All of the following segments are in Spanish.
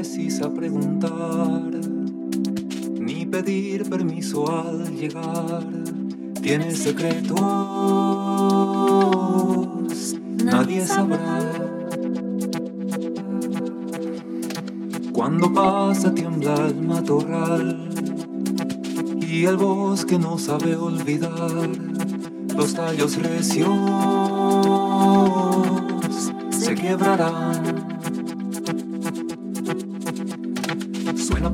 precisa preguntar ni pedir permiso al llegar. Tiene secretos, nadie sabrá. Cuando pasa tiembla el matorral y el bosque no sabe olvidar los tallos recios se quebrarán.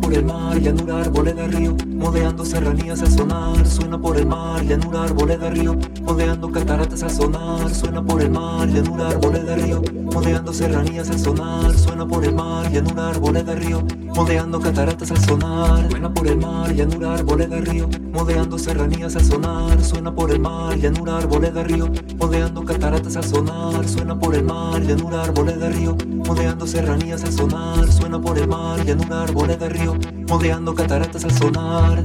Por el mar, llanura, arboleda, río, modeando serranías a sonar. Suena por el mar, llanura, arboleda, río, modeando cataratas a sonar. Suena por el mar, llanura, arboleda, río, modeando serranías a sonar. Suena por el mar, llanura, arboleda, río, modeando cataratas al sonar. Suena por el mar, llanura, arboleda, río, modeando serranías al sonar. Suena por el mar, llanura, arboleda, río, modeando cataratas al sonar. Suena por el mar, llanura, arboleda, río, modeando serranías al sonar. Suena por el mar, llanura, arboleda, río, modeando cataratas al sonar.